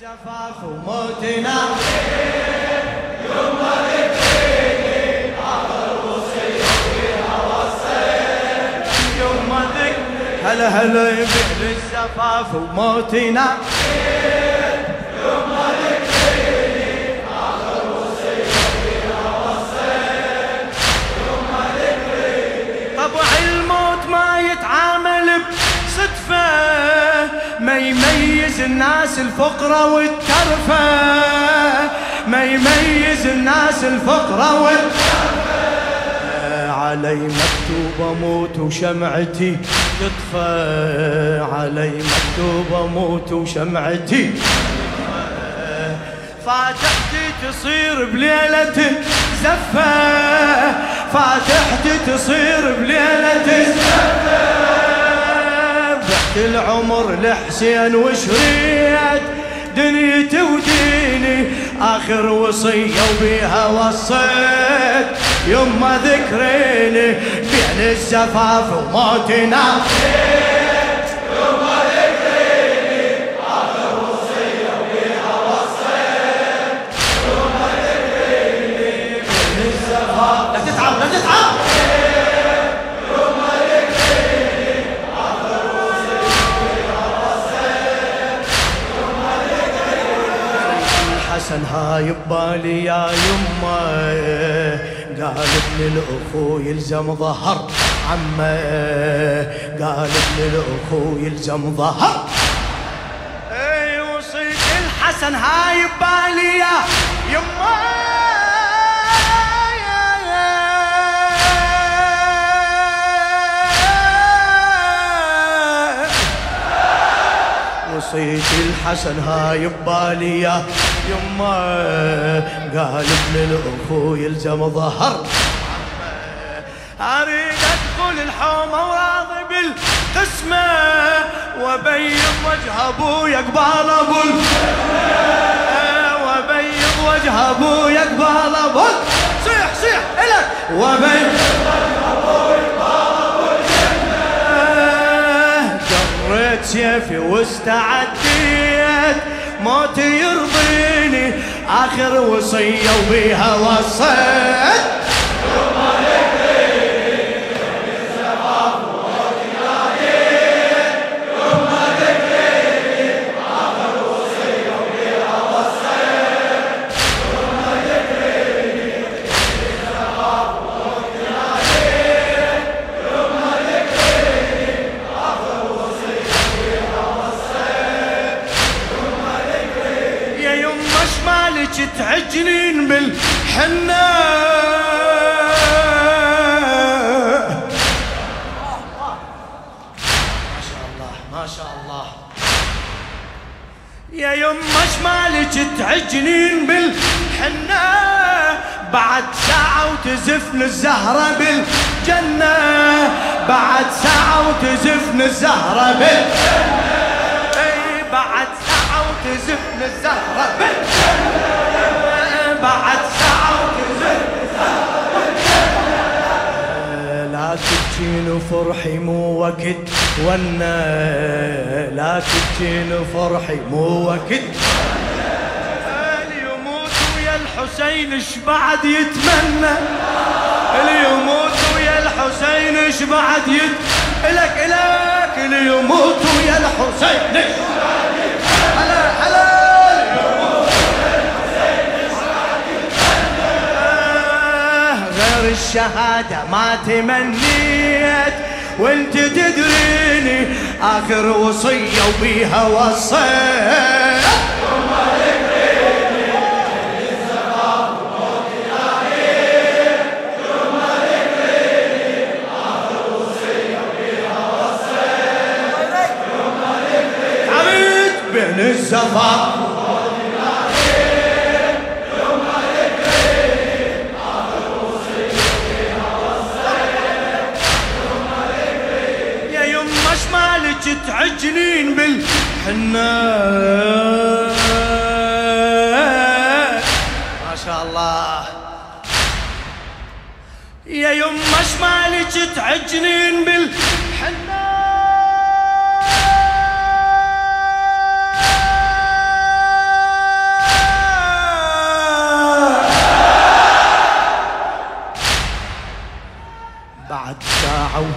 الزفاف وموتنا يوم هلا هلا يبيع الزفاف وموتنا يميز الناس الفقرة والترفة. ما يميز الناس الفقرة والترفة. علي مكتوب أموت وشمعتي تطفى علي مكتوب أموت وشمعتي فاتحتي تصير بليلة زفة. فاتحتي تصير بليلة زفة. العمر لحسين وشريت دنيتي وديني آخر وصية وبيها وصيت. يما ذكريني بين الزفاف وموتنا لا ببالي يا يمه. قال ابن الاخو يلزم ظهر عمه. قال ابن الاخو يلزم ظهر. اي وصيت الحسن هاي ببالي يا يمه. وصيت الحسن هاي ببالي يا يما قال ابن الاخو يلزم ظهر. أريد أدخل الحومه وراضي بالقسمه وابيض وجه ابويا قبال ابو وابيض وجه ابويا قبال ابو صيح صيح الك وابيض سيفي واستعديت موتي يرضيني آخر وصية وبيها وصيت. يا يما شمالك تعجنين بالحنة بعد ساعة وتزفن الزهرة بالجنة. بعد ساعة وتزفن الزهرة بالجنة. إي بعد ساعة وتزفن الزهرة بالجنة. بعد ساعة وتزفن الزهرة بالجنة. لا تبكين وفرحي مو وقت ونا لا تبكين وفرحي مو وقت يموت ويا الحسين إيش بعد يتمنى؟ اللي يموت ويا الحسين إيش بعد يت؟ إلك إلك اللي يموت ويا الحسين يت- هلا هلا. غير الشهادة ما تمنيت وانت تدريني آخر وصية وبيها وصيت الزفاف شمالك تعجنين بالحنة ما شاء الله. يا يما شمالك تعجنين بالحنة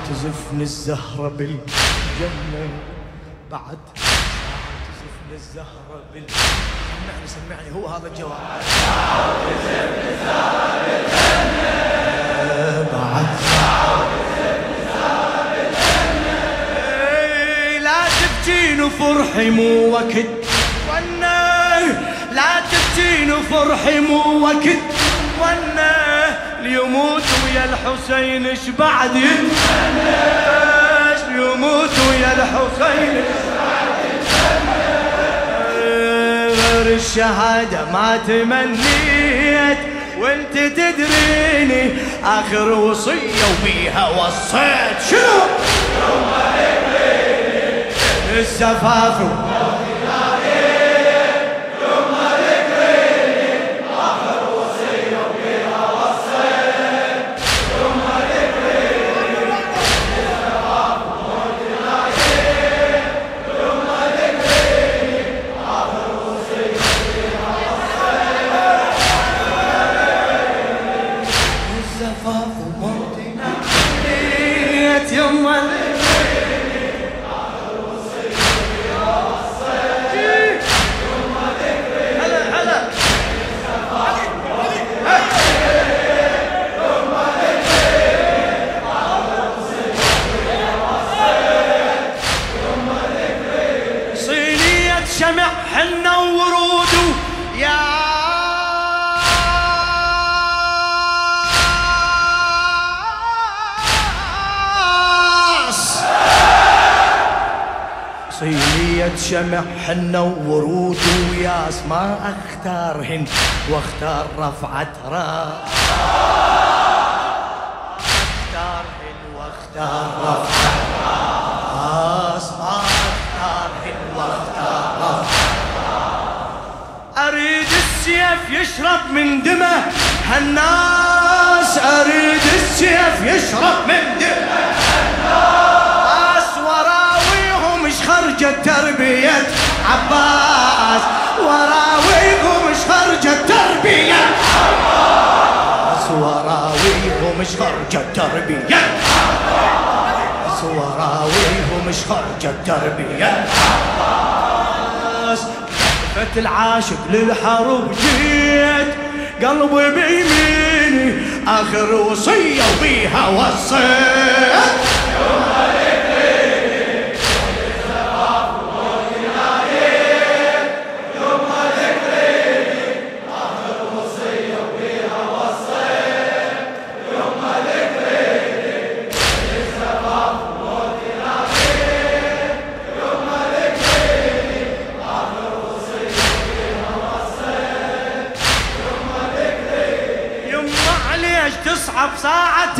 تزفن الزهرة بالجنة. بعد تزفن الزهرة بالجنة. سمعني سمعني هو هذا الجواب. تزفن الزهرة بالجنة. بعد إيه، لا تبكين فرحي مو وقت وأنا لا تبكين فرحي مو وقت وأنا ليموت ويا الحسين إيش بعد؟ يتمنى ليموت ويا الحسين؟ غير الشهادة ما تمنيت وأنت تدريني آخر وصية وبيها وصيت. شنو؟ الزفاف. شمع حنة وورود وياس. ما اختار هند واختار رفعة راس اختار هند واختار رفعة راس. ما اختار هند واختار رفعة أريد السيف يشرب من دمه هالناس. أريد السيف يشرب من دمه هالناس. وراويهم إيش خرجت تربية عباس وراويهم إيش خرجت تربية عباس وراويهم إيش خرجت تربية عباس وراويهم إيش خرجت تربية عباس وقفت العاشق للحرب جيت قلبي بيميني آخر وصية وبيها وصيت.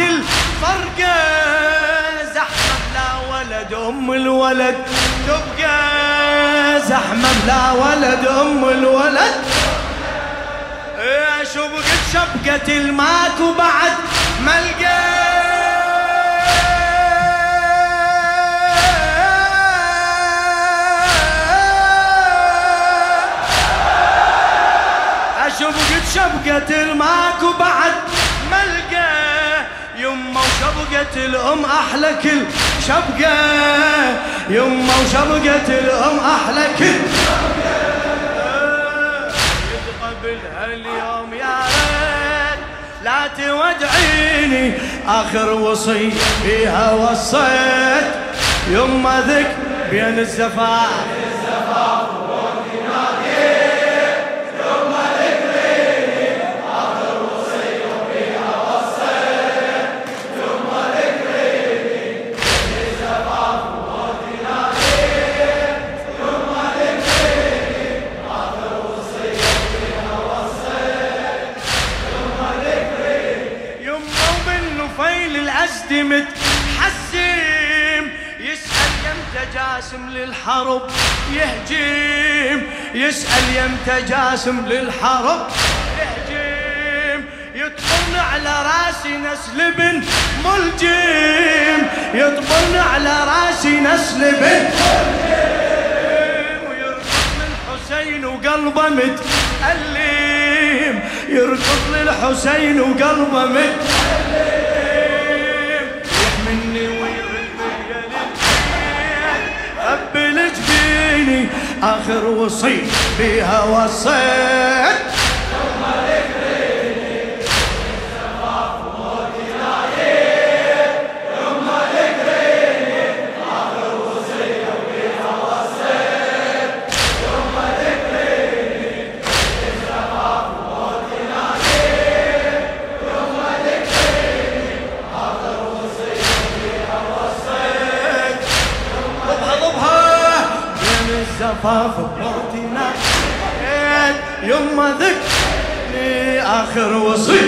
الفرقة زحمة بلا ولد أم الولد. تبقى زحمة بلا ولد أم الولد. شبقة شبقة الماك وبعد ملقى شبقة شبقة الماك وبعد وشبقة الأم أحلى كل شبقة. يما وشبقة الأم أحلى كل قبل هاليوم يا ريت لا تودعيني. آخر وصية فيها وصيت. يما ذك بين الزفاف. انت جاسم للحرب. يهجم يطبن على راسي نسل بن ملجم يطبن على راسي نسل بن ملجم ويركض للحسين وقلبه متألم يركض للحسين وقلبه متألم قبل جبيني آخر وصي بها وصيت الزفاف بموتنا يما ذكرني آخر وصي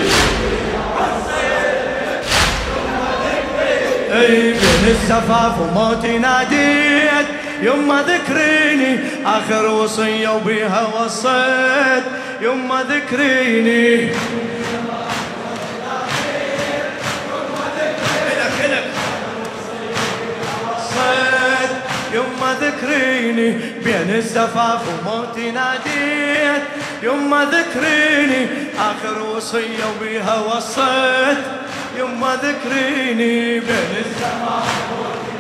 اي بين الزفاف وموتي ناديت يما ذكريني آخر وصية وبيها وصيت. يما ذكريني يما ذكريني بين الزفاف وموتي ناديت. يما ذكريني آخر وصية وبيها وصيت. يما ذكريني بين الزفاف وموتي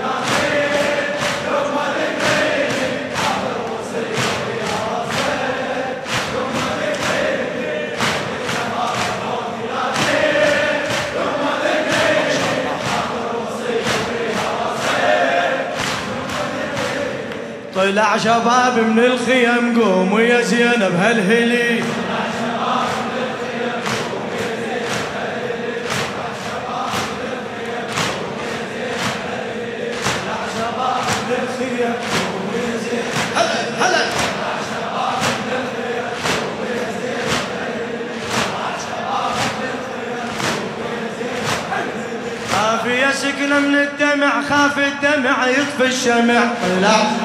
طلع شباب من الخيم قوموا يا زينب هالهلي. يسكن من الدمع خاف الدمع يطفي الشمع. طلع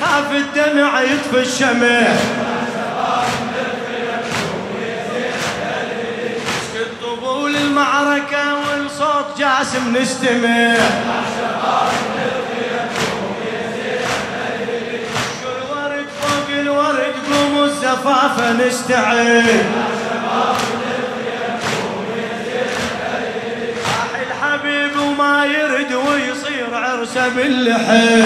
خاف الدمع يطفي الشمع. طبول المعركة والصوت جاسم نستمع. كل ورد فوق الورد؟ قوموا الزفافة راح الحبيب وما يرد ويصير عرسه باللحد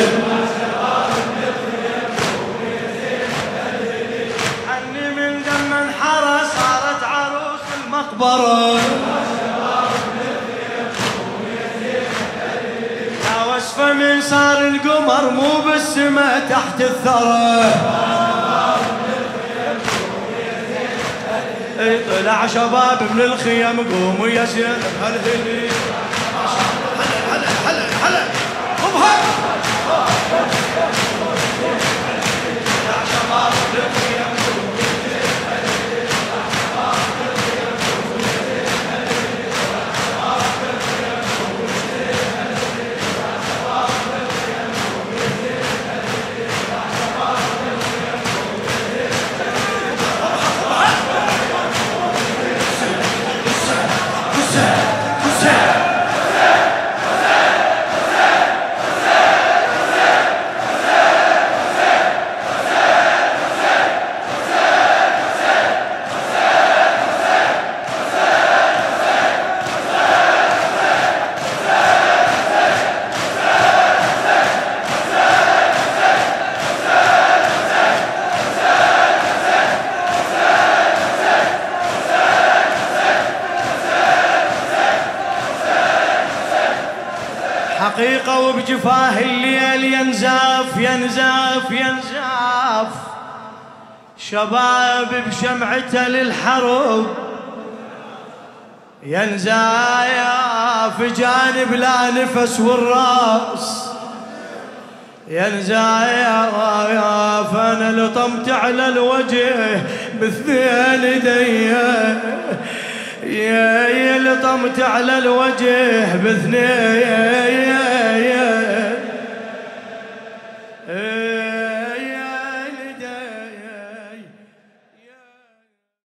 المقبره يا وصفة من صار القمر مو بالسما تحت الثرى. طلع شباب من الخيم قوموا يا زين هالهلي هلا هلا هلا هلا. خبها حقيقة وبجفاه الليل ينزاف ينزاف ينزاف. شباب بشمعته للحرب ينزاف جانب لا نفس والراس. ينزاف أنا لطمت على الوجه باثنين يا يا لطمت على الوجه باثنين.